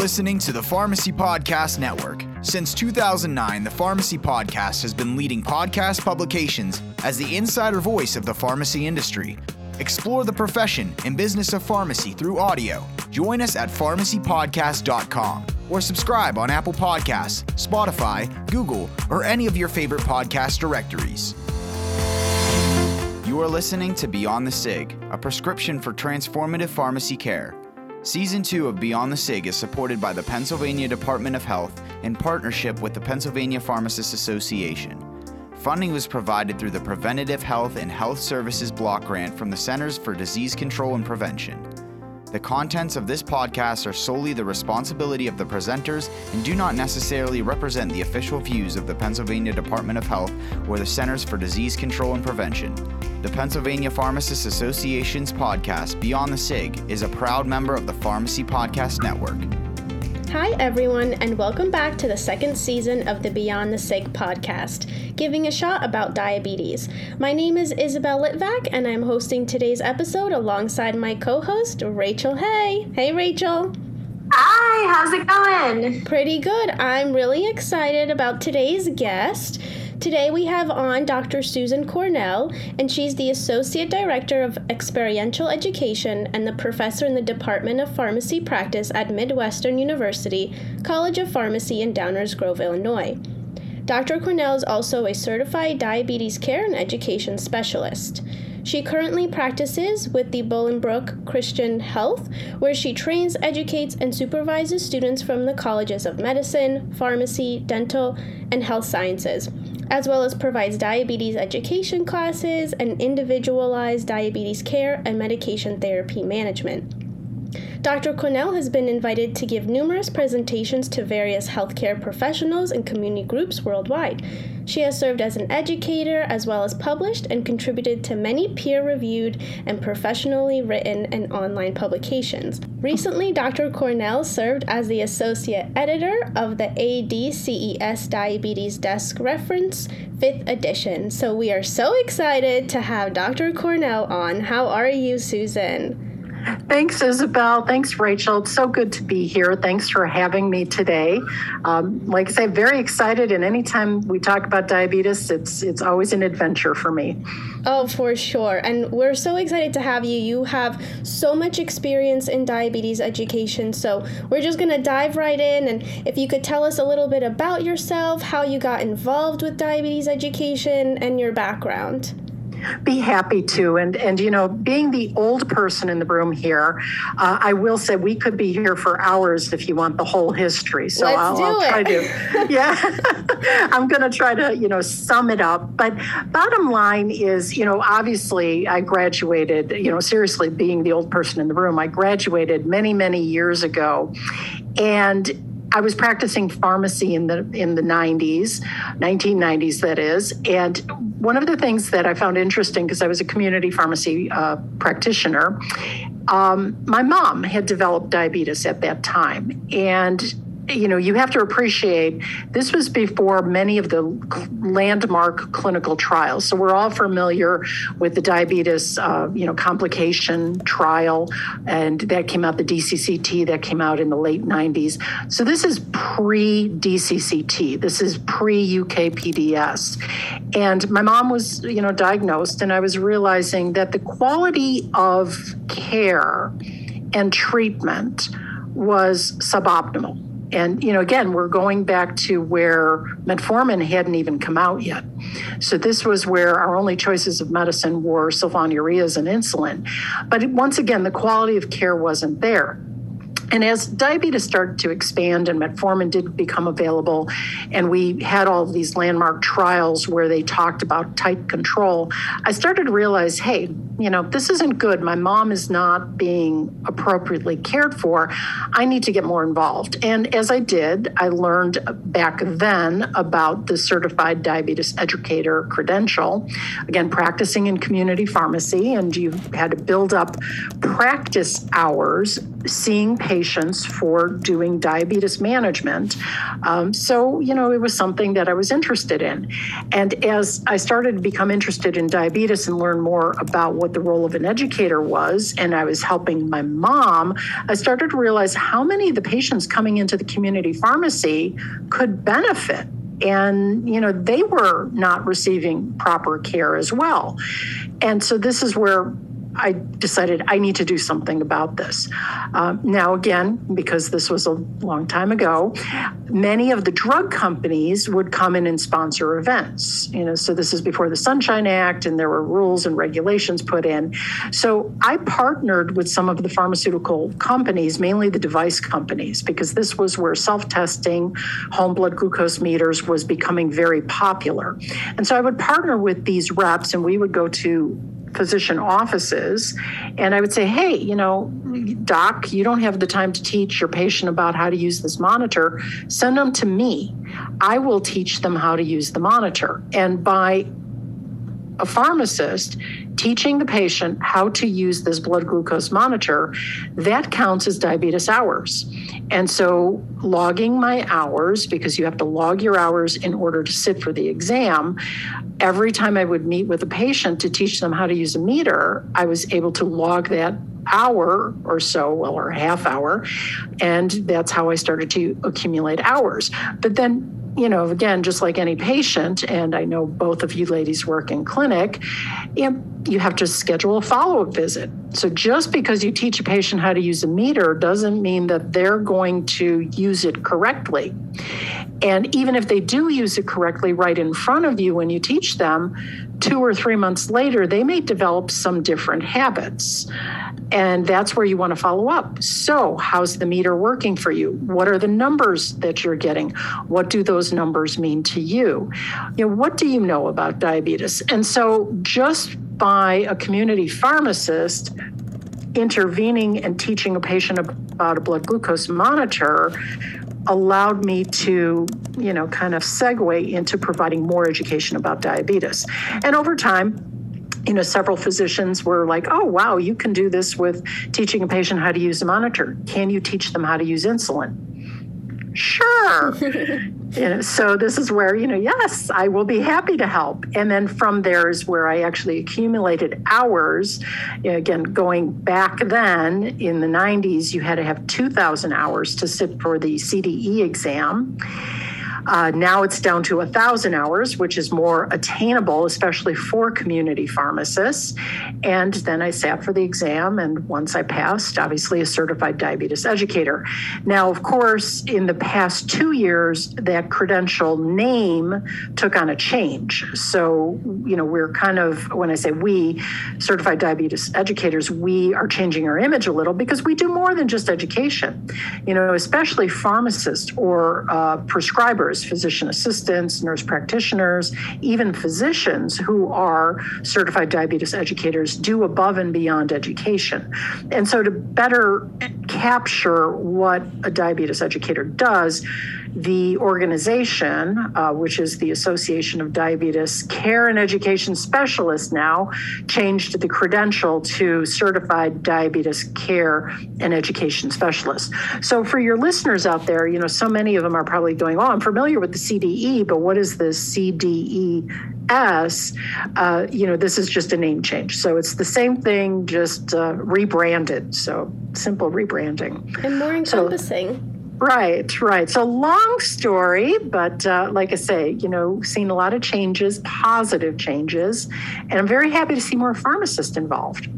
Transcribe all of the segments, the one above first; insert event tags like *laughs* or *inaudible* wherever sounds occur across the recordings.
listening to the Pharmacy Podcast Network. Since 2009, the Pharmacy Podcast has been leading podcast publications as the insider voice of the pharmacy industry. Explore the profession and business of pharmacy through audio. Join us at pharmacypodcast.com or subscribe on Apple Podcasts, Spotify, Google, or any of your favorite podcast directories. You are listening to Beyond the SIG, a prescription for transformative pharmacy care. Season 2 of Beyond the SIG is supported by the Pennsylvania Department of Health in partnership with the Pennsylvania Pharmacists Association. Funding was provided through the Preventative Health and Health Services Block Grant from the Centers for Disease Control and Prevention. The contents of this podcast are solely the responsibility of the presenters and do not necessarily represent the official views of the Pennsylvania Department of Health or the Centers for Disease Control and Prevention. The Pennsylvania Pharmacists Association's podcast, Beyond the SIG, is a proud member of the Pharmacy Podcast Network. Hi, everyone, and welcome back to the second season of the Beyond the SIG podcast, giving a shot about diabetes. My name is Isabel Litvak, and I'm hosting today's episode alongside my co host, Rachel Hay. Hey, Rachel. Hi, how's it going? Pretty good. I'm really excited about today's guest. Today we have on Dr. Susan Cornell, and she's the Associate Director of Experiential Education and the Professor in the Department of Pharmacy Practice at Midwestern University College of Pharmacy in Downers Grove, Illinois. Dr. Cornell is also a certified diabetes care and education specialist. She currently practices with the Bolingbrook Christian Health, where she trains, educates, and supervises students from the colleges of medicine, pharmacy, dental, and health sciences as well as provides diabetes education classes and individualized diabetes care and medication therapy management. Dr. Cornell has been invited to give numerous presentations to various healthcare professionals and community groups worldwide. She has served as an educator as well as published and contributed to many peer reviewed and professionally written and online publications. Recently, Dr. Cornell served as the associate editor of the ADCES Diabetes Desk Reference 5th edition. So we are so excited to have Dr. Cornell on. How are you, Susan? Thanks, Isabel. Thanks, Rachel. It's so good to be here. Thanks for having me today. Um, like I say, very excited. And anytime we talk about diabetes, it's it's always an adventure for me. Oh, for sure. And we're so excited to have you. You have so much experience in diabetes education. So we're just going to dive right in. And if you could tell us a little bit about yourself, how you got involved with diabetes education, and your background. Be happy to. And, and you know, being the old person in the room here, uh, I will say we could be here for hours if you want the whole history. So Let's I'll, do I'll try to, *laughs* yeah, *laughs* I'm going to try to, you know, sum it up. But bottom line is, you know, obviously I graduated, you know, seriously, being the old person in the room, I graduated many, many years ago. And I was practicing pharmacy in the in the 90s, 1990s that is, and one of the things that I found interesting because I was a community pharmacy uh, practitioner, um, my mom had developed diabetes at that time, and you know, you have to appreciate this was before many of the landmark clinical trials. So we're all familiar with the diabetes, uh, you know, complication trial, and that came out the DCCT that came out in the late 90s. So this is pre DCCT. This is pre UKPDS, and my mom was, you know, diagnosed, and I was realizing that the quality of care and treatment was suboptimal and, you know, again, we're going back to where metformin hadn't even come out yet. So this was where our only choices of medicine were sulfonylureas and insulin. But once again, the quality of care wasn't there. And as diabetes started to expand and metformin did become available, and we had all these landmark trials where they talked about tight control, I started to realize hey, you know, this isn't good. My mom is not being appropriately cared for. I need to get more involved. And as I did, I learned back then about the certified diabetes educator credential. Again, practicing in community pharmacy, and you had to build up practice hours seeing patients for doing diabetes management. Um, so, you know, it was something that I was interested in. And as I started to become interested in diabetes and learn more about what the role of an educator was, and I was helping my mom, I started to realize how many of the patients coming into the community pharmacy could benefit and you know they were not receiving proper care as well and so this is where I decided I need to do something about this. Um, now, again, because this was a long time ago, many of the drug companies would come in and sponsor events. You know, so this is before the Sunshine Act, and there were rules and regulations put in. So I partnered with some of the pharmaceutical companies, mainly the device companies, because this was where self-testing, home blood glucose meters was becoming very popular. And so I would partner with these reps, and we would go to physician offices and I would say, hey, you know, doc, you don't have the time to teach your patient about how to use this monitor. Send them to me. I will teach them how to use the monitor. And by a pharmacist teaching the patient how to use this blood glucose monitor, that counts as diabetes hours. And so, logging my hours, because you have to log your hours in order to sit for the exam, every time I would meet with a patient to teach them how to use a meter, I was able to log that hour or so, well, or half hour. And that's how I started to accumulate hours. But then you know, again, just like any patient, and I know both of you ladies work in clinic, you have to schedule a follow up visit. So just because you teach a patient how to use a meter doesn't mean that they're going to use it correctly. And even if they do use it correctly right in front of you when you teach them, two or three months later, they may develop some different habits. And that's where you want to follow up. So, how's the meter working for you? What are the numbers that you're getting? What do those numbers mean to you? You know, what do you know about diabetes? And so, just by a community pharmacist intervening and teaching a patient about a blood glucose monitor allowed me to, you know, kind of segue into providing more education about diabetes. And over time, you know, several physicians were like, oh, wow, you can do this with teaching a patient how to use a monitor. Can you teach them how to use insulin? Sure. *laughs* know, so this is where, you know, yes, I will be happy to help. And then from there is where I actually accumulated hours. Again, going back then in the 90s, you had to have 2,000 hours to sit for the CDE exam. Uh, now it's down to 1,000 hours, which is more attainable, especially for community pharmacists. And then I sat for the exam, and once I passed, obviously a certified diabetes educator. Now, of course, in the past two years, that credential name took on a change. So, you know, we're kind of, when I say we, certified diabetes educators, we are changing our image a little because we do more than just education, you know, especially pharmacists or uh, prescribers physician assistants, nurse practitioners, even physicians who are certified diabetes educators do above and beyond education. And so, to better capture what a diabetes educator does, the organization, uh, which is the Association of Diabetes Care and Education Specialists, now changed the credential to Certified Diabetes Care and Education Specialist. So, for your listeners out there, you know, so many of them are probably going, Oh, I'm familiar with the CDE, but what is the CDES? Uh, you know, this is just a name change. So it's the same thing, just uh, rebranded. So simple rebranding. And more encompassing. So, Right, right. So long story, but uh, like I say, you know, seen a lot of changes, positive changes, and I'm very happy to see more pharmacists involved.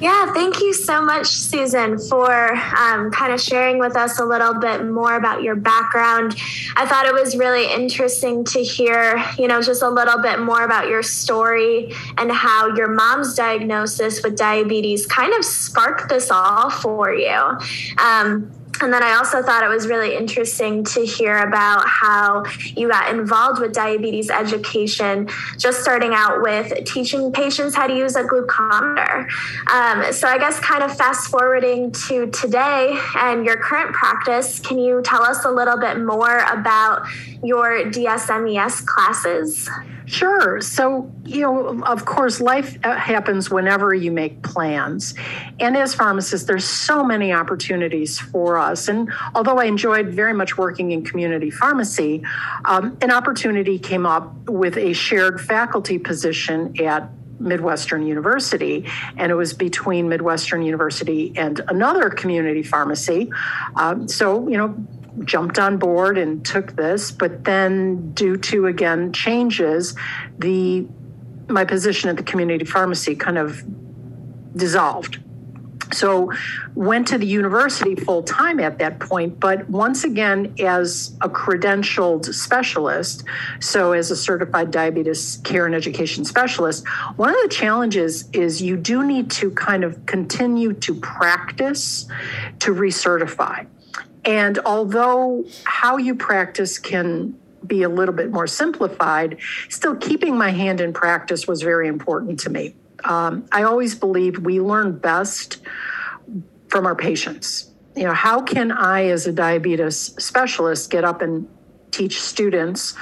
Yeah, thank you so much, Susan, for um, kind of sharing with us a little bit more about your background. I thought it was really interesting to hear, you know, just a little bit more about your story and how your mom's diagnosis with diabetes kind of sparked this all for you. Um, and then I also thought it was really interesting to hear about how you got involved with diabetes education, just starting out with teaching patients how to use a glucometer. Um, so, I guess, kind of fast forwarding to today and your current practice, can you tell us a little bit more about your DSMES classes? Sure. So, you know, of course, life uh, happens whenever you make plans. And as pharmacists, there's so many opportunities for us. And although I enjoyed very much working in community pharmacy, um, an opportunity came up with a shared faculty position at Midwestern University, and it was between Midwestern University and another community pharmacy. Um, so, you know, jumped on board and took this, but then due to again changes, the my position at the community pharmacy kind of dissolved. So went to the university full time at that point, but once again as a credentialed specialist, so as a certified diabetes care and education specialist, one of the challenges is you do need to kind of continue to practice to recertify. And although how you practice can be a little bit more simplified, still keeping my hand in practice was very important to me. Um, I always believe we learn best from our patients. You know, how can I, as a diabetes specialist, get up and teach students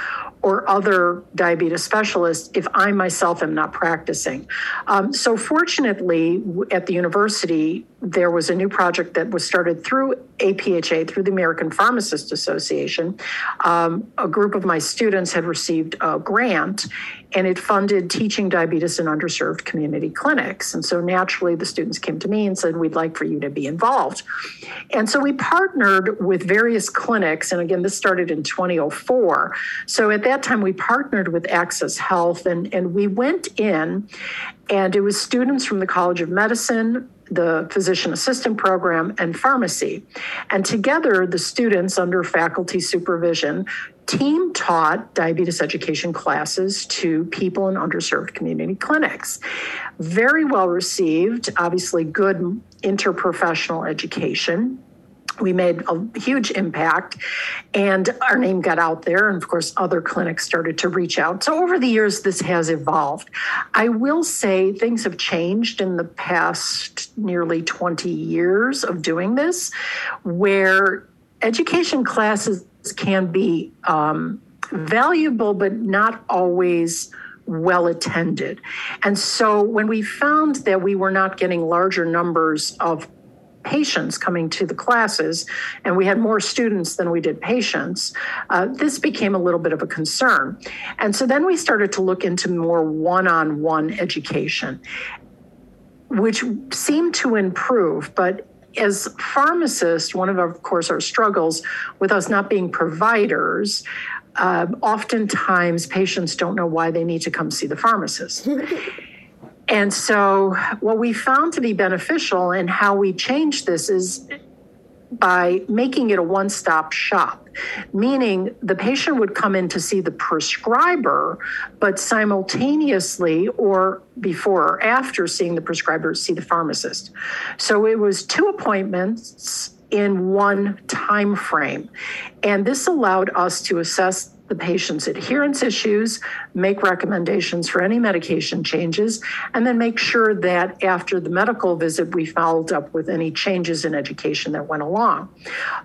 or other diabetes specialists if I myself am not practicing. Um, so, fortunately, at the university, there was a new project that was started through APHA, through the American Pharmacist Association. Um, a group of my students had received a grant and it funded teaching diabetes in underserved community clinics. And so naturally, the students came to me and said, We'd like for you to be involved. And so we partnered with various clinics. And again, this started in 2004. So at that time, we partnered with Access Health and, and we went in, and it was students from the College of Medicine, the physician assistant program and pharmacy. And together, the students under faculty supervision team taught diabetes education classes to people in underserved community clinics. Very well received, obviously, good interprofessional education. We made a huge impact and our name got out there and of course other clinics started to reach out. So over the years this has evolved. I will say things have changed in the past nearly 20 years of doing this where education classes can be um, valuable but not always well attended. And so when we found that we were not getting larger numbers of patients coming to the classes, and we had more students than we did patients, uh, this became a little bit of a concern. And so then we started to look into more one on one education, which seemed to improve, but as pharmacists, one of, our, of course, our struggles with us not being providers, uh, oftentimes patients don't know why they need to come see the pharmacist. *laughs* And so, what we found to be beneficial and how we changed this is by making it a one stop shop, meaning the patient would come in to see the prescriber, but simultaneously or before or after seeing the prescriber, see the pharmacist. So it was two appointments in one time frame. And this allowed us to assess the patient's adherence issues, make recommendations for any medication changes, and then make sure that after the medical visit, we followed up with any changes in education that went along.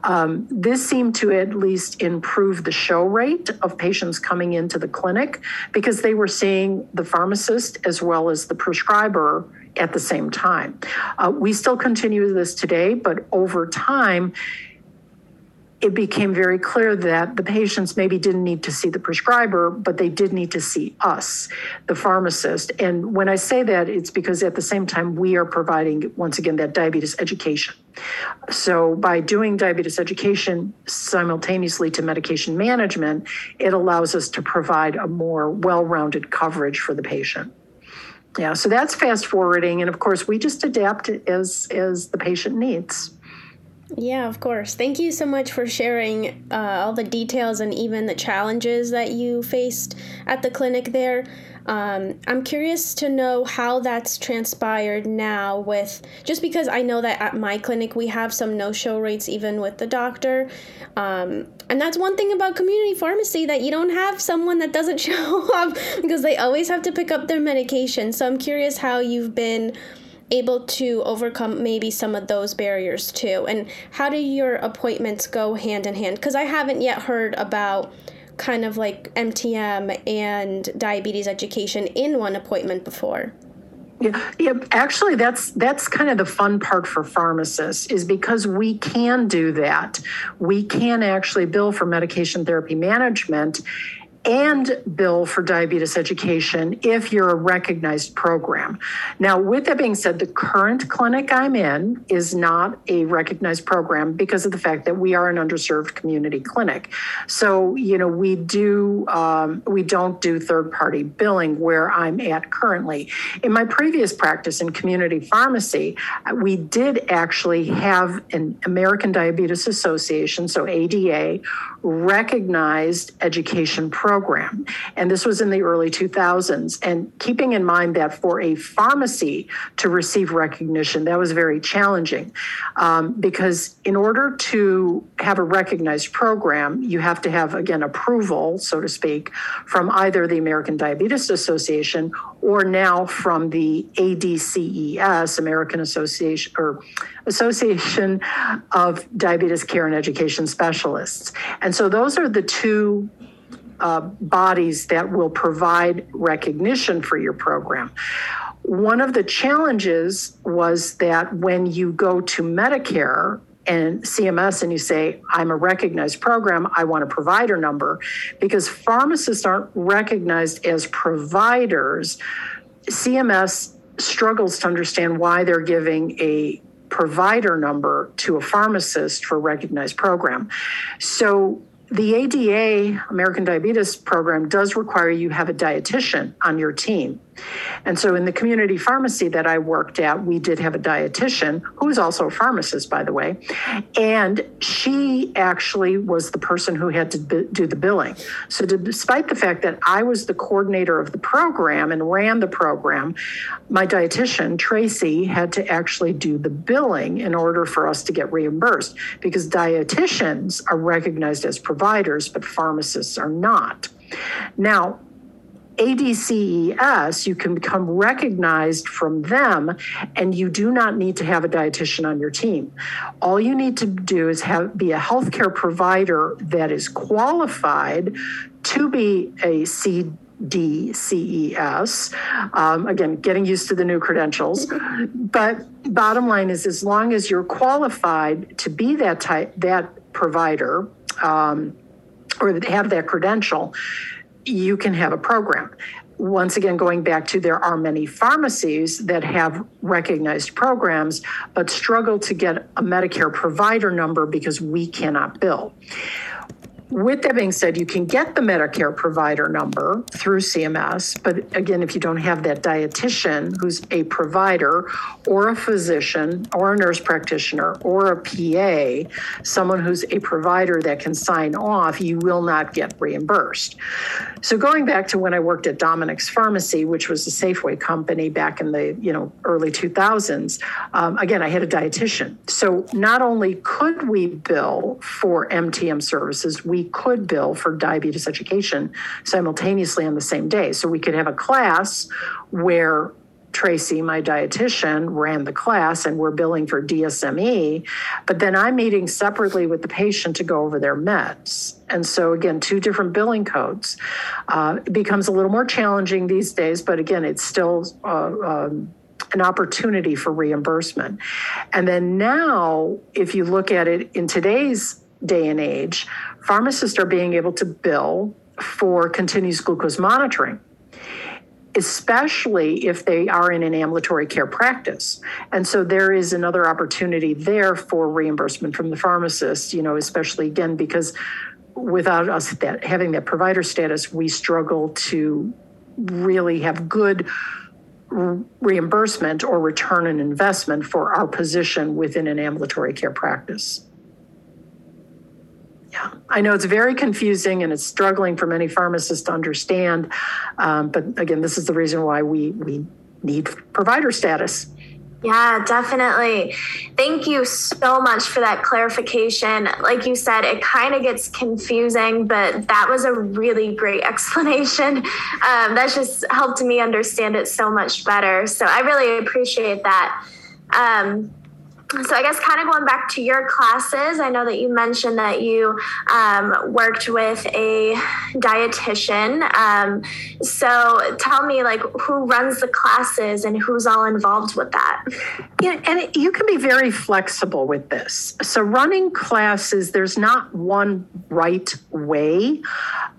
Um, this seemed to at least improve the show rate of patients coming into the clinic because they were seeing the pharmacist as well as the prescriber at the same time. Uh, we still continue this today, but over time, it became very clear that the patients maybe didn't need to see the prescriber, but they did need to see us, the pharmacist. And when I say that, it's because at the same time, we are providing, once again, that diabetes education. So by doing diabetes education simultaneously to medication management, it allows us to provide a more well rounded coverage for the patient. Yeah, so that's fast forwarding. And of course, we just adapt as, as the patient needs. Yeah, of course. Thank you so much for sharing uh, all the details and even the challenges that you faced at the clinic there. Um, I'm curious to know how that's transpired now with just because I know that at my clinic we have some no show rates even with the doctor. Um, and that's one thing about community pharmacy that you don't have someone that doesn't *laughs* show up because they always have to pick up their medication. So I'm curious how you've been able to overcome maybe some of those barriers too? And how do your appointments go hand in hand? Because I haven't yet heard about kind of like MTM and diabetes education in one appointment before. Yeah, yeah, actually that's that's kind of the fun part for pharmacists is because we can do that. We can actually bill for medication therapy management and bill for diabetes education if you're a recognized program. Now, with that being said, the current clinic I'm in is not a recognized program because of the fact that we are an underserved community clinic. So, you know, we do um, we don't do third party billing where I'm at currently. In my previous practice in community pharmacy, we did actually have an American Diabetes Association, so ADA, recognized education program. And this was in the early 2000s. And keeping in mind that for a pharmacy to receive recognition, that was very challenging um, because in order to have a recognized program, you have to have, again, approval, so to speak, from either the American Diabetes Association or now from the ADCES, American Association or Association of Diabetes Care and Education Specialists. And so those are the two uh, bodies that will provide recognition for your program. One of the challenges was that when you go to Medicare, and CMS and you say, I'm a recognized program, I want a provider number, because pharmacists aren't recognized as providers, CMS struggles to understand why they're giving a provider number to a pharmacist for a recognized program. So the ADA, American Diabetes Program, does require you have a dietitian on your team. And so in the community pharmacy that I worked at, we did have a dietitian who is also a pharmacist, by the way. And she actually was the person who had to b- do the billing. So despite the fact that I was the coordinator of the program and ran the program, my dietitian, Tracy, had to actually do the billing in order for us to get reimbursed because dietitians are recognized as providers, but pharmacists are not. Now, ADCES, you can become recognized from them, and you do not need to have a dietitian on your team. All you need to do is have be a healthcare provider that is qualified to be a CDCES. Um, again, getting used to the new credentials. But bottom line is, as long as you're qualified to be that type, that provider, um, or have that credential, you can have a program. Once again, going back to there are many pharmacies that have recognized programs, but struggle to get a Medicare provider number because we cannot bill. With that being said, you can get the Medicare provider number through CMS, but again, if you don't have that dietitian who's a provider or a physician or a nurse practitioner or a PA, someone who's a provider that can sign off, you will not get reimbursed. So going back to when I worked at Dominick's Pharmacy, which was a Safeway company back in the you know early 2000s, um, again, I had a dietitian. So not only could we bill for MTM services, we we could bill for diabetes education simultaneously on the same day. So we could have a class where Tracy, my dietitian, ran the class and we're billing for DSME, but then I'm meeting separately with the patient to go over their meds. And so, again, two different billing codes. Uh, it becomes a little more challenging these days, but again, it's still uh, um, an opportunity for reimbursement. And then now, if you look at it in today's day and age, pharmacists are being able to bill for continuous glucose monitoring especially if they are in an ambulatory care practice. And so there is another opportunity there for reimbursement from the pharmacist, you know, especially again because without us that having that provider status, we struggle to really have good reimbursement or return on investment for our position within an ambulatory care practice. Yeah, I know it's very confusing and it's struggling for many pharmacists to understand. Um, but again, this is the reason why we, we need provider status. Yeah, definitely. Thank you so much for that clarification. Like you said, it kind of gets confusing, but that was a really great *laughs* explanation. Um, that just helped me understand it so much better. So I really appreciate that. Um, so I guess kind of going back to your classes, I know that you mentioned that you um, worked with a dietitian. Um, so tell me, like, who runs the classes and who's all involved with that? Yeah, and you can be very flexible with this. So running classes, there's not one right way.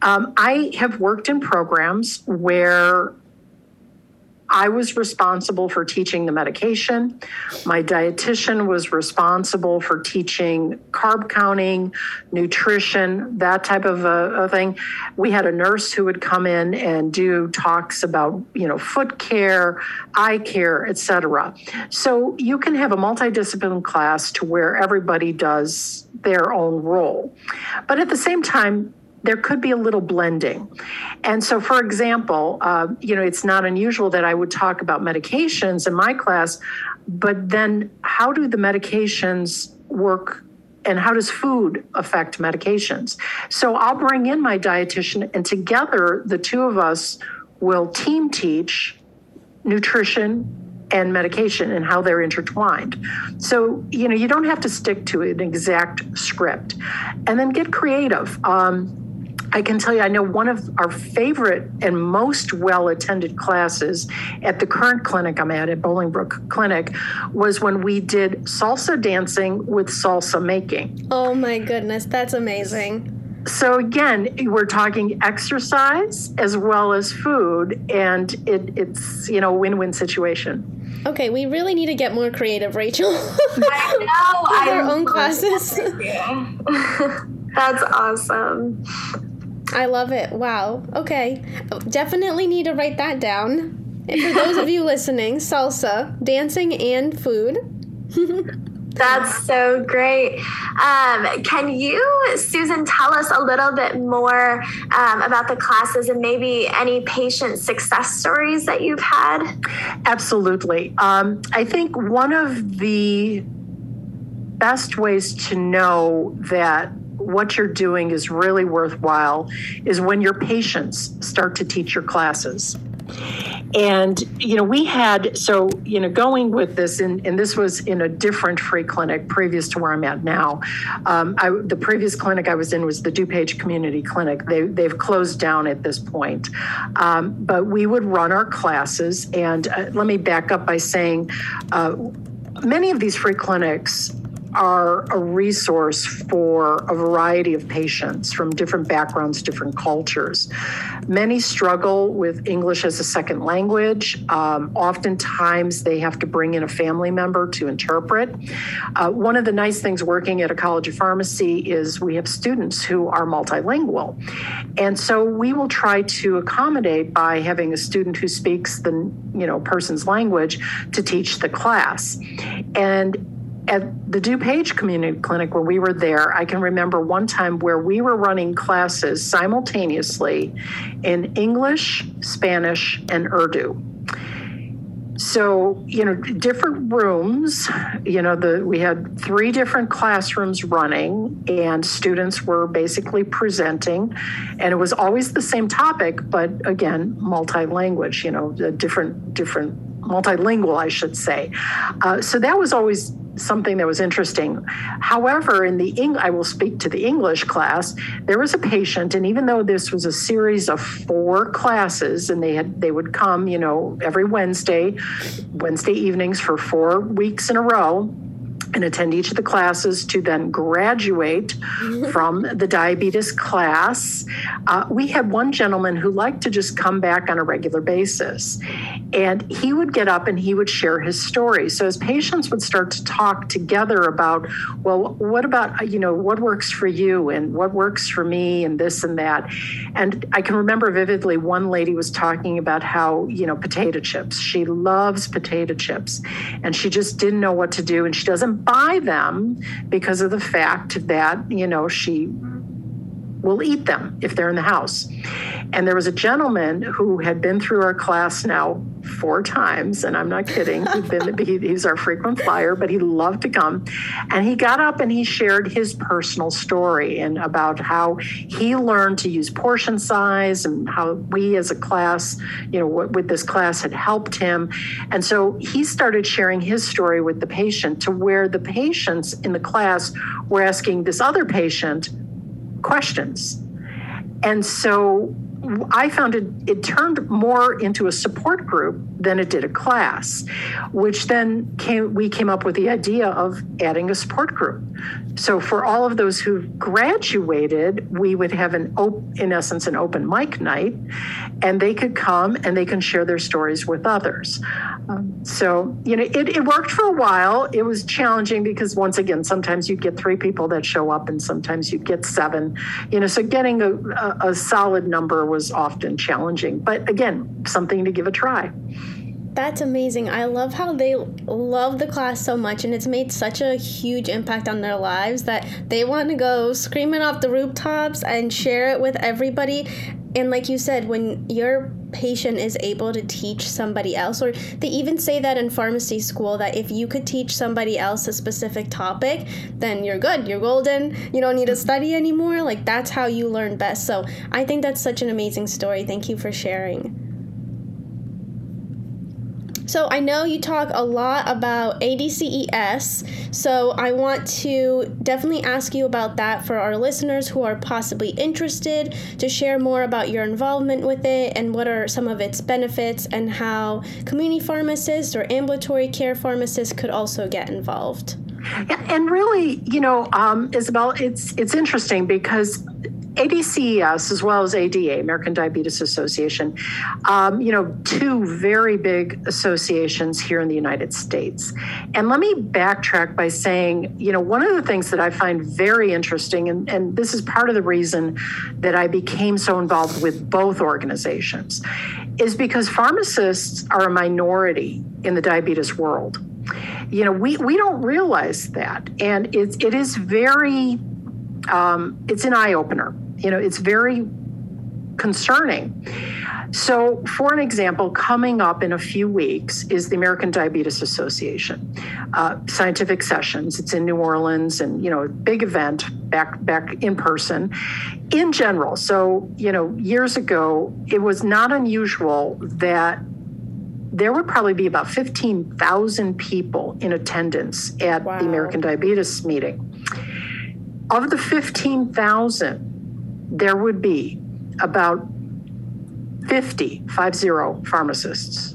Um, I have worked in programs where I was responsible for teaching the medication. My dietitian was responsible for teaching carb counting, nutrition, that type of a, a, thing. We had a nurse who would come in and do talks about, you know, foot care, eye care, etc. So you can have a multidisciplinary class to where everybody does their own role. But at the same time, there could be a little blending. And so, for example, uh, you know, it's not unusual that I would talk about medications in my class, but then how do the medications work and how does food affect medications? So I'll bring in my dietitian, and together the two of us will team teach nutrition and medication and how they're intertwined. So, you know, you don't have to stick to an exact script and then get creative. Um, I can tell you, I know one of our favorite and most well attended classes at the current clinic I'm at, at Bolingbrook Clinic, was when we did salsa dancing with salsa making. Oh my goodness, that's amazing. So, again, we're talking exercise as well as food, and it, it's, you know, a win win situation. Okay, we really need to get more creative, Rachel. I know. *laughs* Our own classes. *laughs* That's awesome. I love it. Wow. Okay. Definitely need to write that down. And for those of you *laughs* listening, salsa, dancing, and food. *laughs* That's so great. Um, can you, Susan, tell us a little bit more um, about the classes and maybe any patient success stories that you've had? Absolutely. Um, I think one of the best ways to know that what you're doing is really worthwhile is when your patients start to teach your classes. And, you know, we had, so, you know, going with this, and, and this was in a different free clinic previous to where I'm at now. Um, I, the previous clinic I was in was the DuPage Community Clinic. They, they've closed down at this point. Um, but we would run our classes. And uh, let me back up by saying, uh, many of these free clinics are a resource for a variety of patients from different backgrounds, different cultures. Many struggle with English as a second language. Um, oftentimes, they have to bring in a family member to interpret. Uh, one of the nice things working at a college of pharmacy is we have students who are multilingual. And so we will try to accommodate by having a student who speaks the you know person's language to teach the class. And at the DuPage Community Clinic, when we were there, I can remember one time where we were running classes simultaneously in English, Spanish, and Urdu. So, you know, different rooms, you know, the we had three different classrooms running and students were basically presenting and it was always the same topic, but again, multi-language, you know, different different multilingual, I should say. Uh, so that was always something that was interesting. However, in the Eng- I will speak to the English class. There was a patient, and even though this was a series of four classes, and they had they would come, you know, every Wednesday, Wednesday evenings for four weeks in a row and attend each of the classes to then graduate from the diabetes class. Uh, we had one gentleman who liked to just come back on a regular basis. And he would get up and he would share his story. So his patients would start to talk together about, well, what about, you know, what works for you and what works for me and this and that. And I can remember vividly one lady was talking about how, you know, potato chips. She loves potato chips and she just didn't know what to do. And she doesn't buy them because of the fact that, you know, she will eat them if they're in the house. And there was a gentleman who had been through our class now four times, and I'm not kidding. He'd been, he, he's our frequent flyer, but he loved to come. And he got up and he shared his personal story and about how he learned to use portion size and how we as a class, you know, with this class had helped him. And so he started sharing his story with the patient to where the patients in the class were asking this other patient questions. And so I found it, it turned more into a support group than it did a class, which then came, we came up with the idea of adding a support group. So for all of those who graduated, we would have an op- in essence an open mic night, and they could come and they can share their stories with others. Um, so you know, it, it worked for a while. It was challenging because once again, sometimes you get three people that show up, and sometimes you get seven. You know, so getting a, a, a solid number was often challenging. But again, something to give a try. That's amazing. I love how they love the class so much and it's made such a huge impact on their lives that they want to go screaming off the rooftops and share it with everybody. And like you said, when your patient is able to teach somebody else, or they even say that in pharmacy school that if you could teach somebody else a specific topic, then you're good, you're golden, you don't need to study anymore. Like that's how you learn best. So I think that's such an amazing story. Thank you for sharing. So I know you talk a lot about ADCES, so I want to definitely ask you about that for our listeners who are possibly interested to share more about your involvement with it and what are some of its benefits and how community pharmacists or ambulatory care pharmacists could also get involved. Yeah, and really, you know, um, Isabel, it's it's interesting because ADCES as well as ADA, American Diabetes Association, um, you know, two very big associations here in the United States. And let me backtrack by saying, you know, one of the things that I find very interesting, and, and this is part of the reason that I became so involved with both organizations, is because pharmacists are a minority in the diabetes world. You know, we, we don't realize that. And it's, it is very, um, it's an eye opener you know, it's very concerning. So, for an example, coming up in a few weeks is the American Diabetes Association uh, scientific sessions. It's in New Orleans, and you know, big event back back in person. In general, so you know, years ago, it was not unusual that there would probably be about 15,000 people in attendance at wow. the American Diabetes meeting. Of the 15,000, there would be about 50, 50 pharmacists,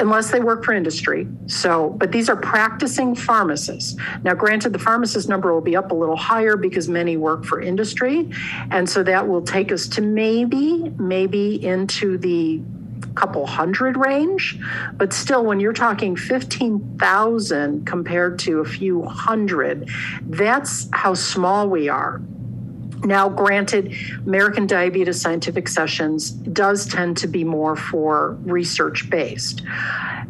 unless they work for industry. So, but these are practicing pharmacists. Now, granted, the pharmacist number will be up a little higher because many work for industry. And so that will take us to maybe, maybe into the couple hundred range. But still, when you're talking 15,000 compared to a few hundred, that's how small we are. Now, granted, American Diabetes Scientific Sessions does tend to be more for research based.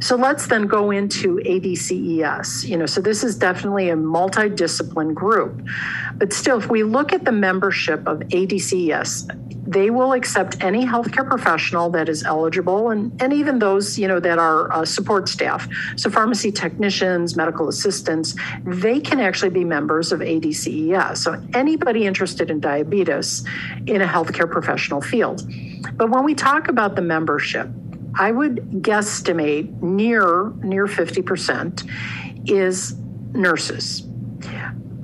So let's then go into ADCES. You know, so this is definitely a multidiscipline group. But still, if we look at the membership of ADCES, they will accept any healthcare professional that is eligible and, and even those you know that are uh, support staff so pharmacy technicians medical assistants they can actually be members of adces so anybody interested in diabetes in a healthcare professional field but when we talk about the membership i would guesstimate near near 50% is nurses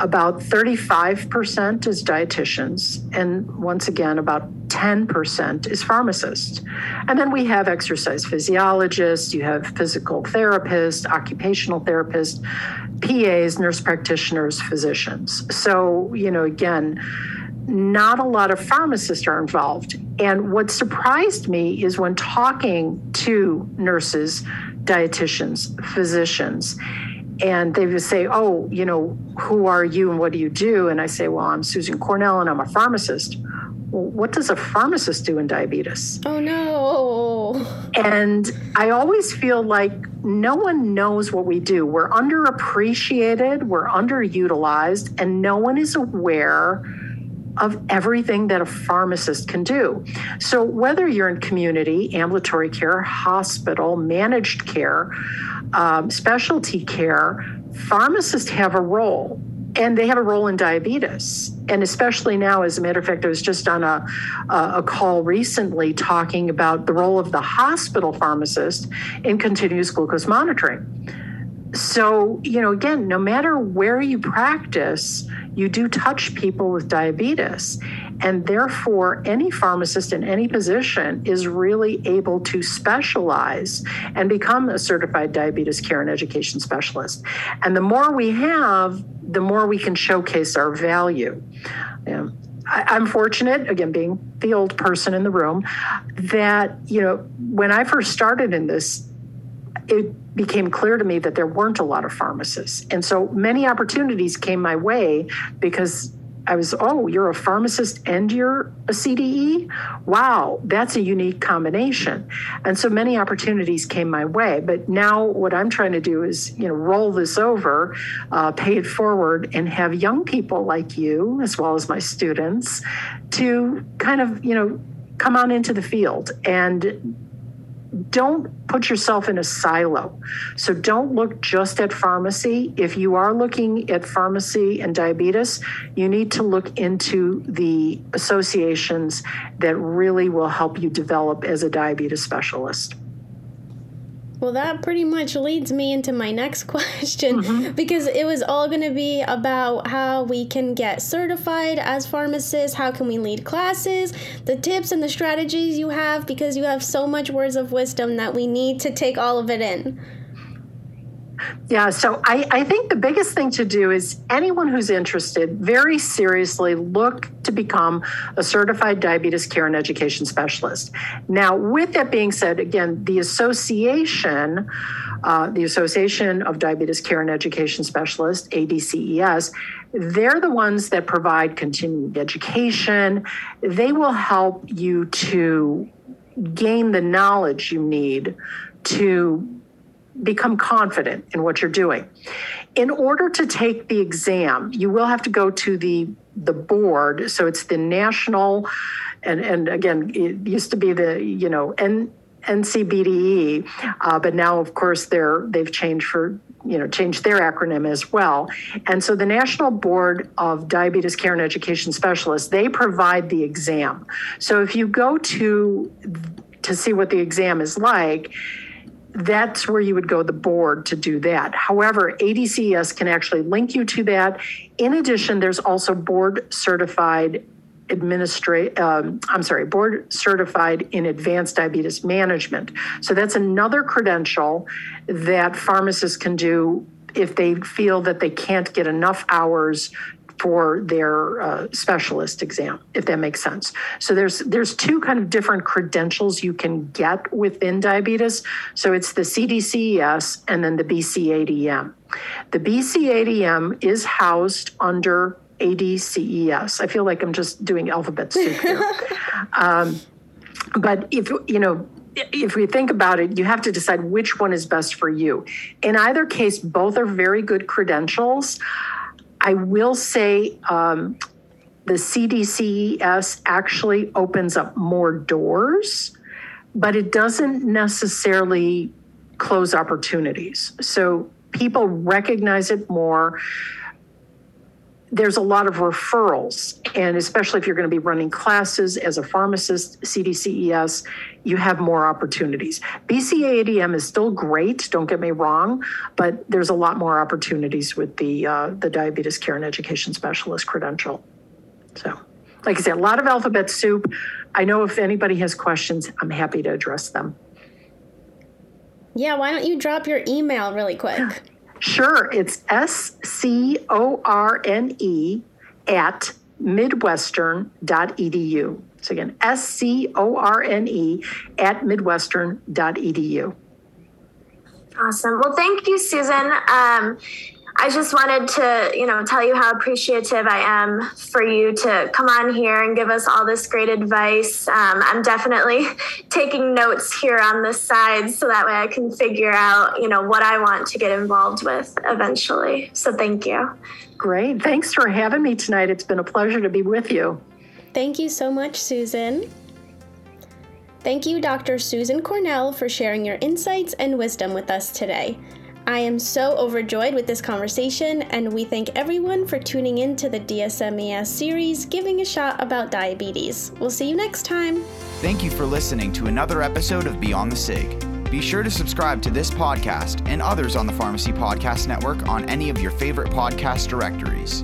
about 35% is dietitians, and once again, about 10% is pharmacists. And then we have exercise physiologists, you have physical therapists, occupational therapists, PAs, nurse practitioners, physicians. So, you know, again, not a lot of pharmacists are involved. And what surprised me is when talking to nurses, dietitians, physicians, and they would say, Oh, you know, who are you and what do you do? And I say, Well, I'm Susan Cornell and I'm a pharmacist. Well, what does a pharmacist do in diabetes? Oh, no. And I always feel like no one knows what we do. We're underappreciated, we're underutilized, and no one is aware of everything that a pharmacist can do. So, whether you're in community, ambulatory care, hospital, managed care, um, specialty care, pharmacists have a role and they have a role in diabetes. And especially now, as a matter of fact, I was just on a, a call recently talking about the role of the hospital pharmacist in continuous glucose monitoring. So, you know, again, no matter where you practice, you do touch people with diabetes. And therefore, any pharmacist in any position is really able to specialize and become a certified diabetes care and education specialist. And the more we have, the more we can showcase our value. I, am fortunate, again, being the old person in the room, that, you know, when I first started in this, it became clear to me that there weren't a lot of pharmacists. And so many opportunities came my way because I was, oh, you're a pharmacist and you're a CDE? Wow, that's a unique combination. And so many opportunities came my way. But now what I'm trying to do is, you know, roll this over, uh, pay it forward, and have young people like you, as well as my students, to kind of, you know, come on into the field and don't put yourself in a silo. So don't look just at pharmacy. If you are looking at pharmacy and diabetes, you need to look into the associations that really will help you develop as a diabetes specialist. Well, that pretty much leads me into my next *laughs* question mm-hmm. because it was all going to be about how we can get certified as pharmacists, how can we lead classes, the tips and the strategies you have because you have so much words of wisdom that we need to take all of it in. Yeah, so I, I think the biggest thing to do is anyone who's interested, very seriously look to become a certified diabetes care and education specialist. Now, with that being said, again, the association, uh, the Association of Diabetes Care and Education Specialists, ADCES, they're the ones that provide continuing education. They will help you to gain the knowledge you need to become confident in what you're doing. In order to take the exam, you will have to go to the the board. So it's the national, and and again, it used to be the you know N, NCBDE, uh, but now of course they're they've changed for you know changed their acronym as well. And so the National Board of Diabetes Care and Education Specialists they provide the exam. So if you go to to see what the exam is like that's where you would go the board to do that. However, ADCES can actually link you to that. In addition, there's also board certified administrate um, i'm sorry board certified in advanced diabetes management so that's another credential that pharmacists can do if they feel that they can't get enough hours for their uh, specialist exam, if that makes sense. So there's there's two kind of different credentials you can get within diabetes. So it's the CDCES and then the BCADM. The BCADM is housed under ADCES. I feel like I'm just doing alphabet soup here. *laughs* um, but if you know if we think about it, you have to decide which one is best for you. In either case, both are very good credentials. I will say um, the CDCES actually opens up more doors, but it doesn't necessarily close opportunities. So people recognize it more there's a lot of referrals. And especially if you're going to be running classes as a pharmacist, CDCES, you have more opportunities. BCADM is still great, don't get me wrong, but there's a lot more opportunities with the, uh, the diabetes care and education specialist credential. So, like I said, a lot of alphabet soup. I know if anybody has questions, I'm happy to address them. Yeah, why don't you drop your email really quick? *sighs* *laughs* Sure, it's S C O R N E at midwestern.edu. So again, S C O R N E at midwestern.edu. Awesome. Well, thank you, Susan. Um, I just wanted to, you know, tell you how appreciative I am for you to come on here and give us all this great advice. Um, I'm definitely *laughs* taking notes here on the side so that way I can figure out, you know, what I want to get involved with eventually. So thank you. Great. Thanks for having me tonight. It's been a pleasure to be with you. Thank you so much, Susan. Thank you, Dr. Susan Cornell, for sharing your insights and wisdom with us today. I am so overjoyed with this conversation, and we thank everyone for tuning in to the DSMES series, Giving a Shot About Diabetes. We'll see you next time. Thank you for listening to another episode of Beyond the SIG. Be sure to subscribe to this podcast and others on the Pharmacy Podcast Network on any of your favorite podcast directories.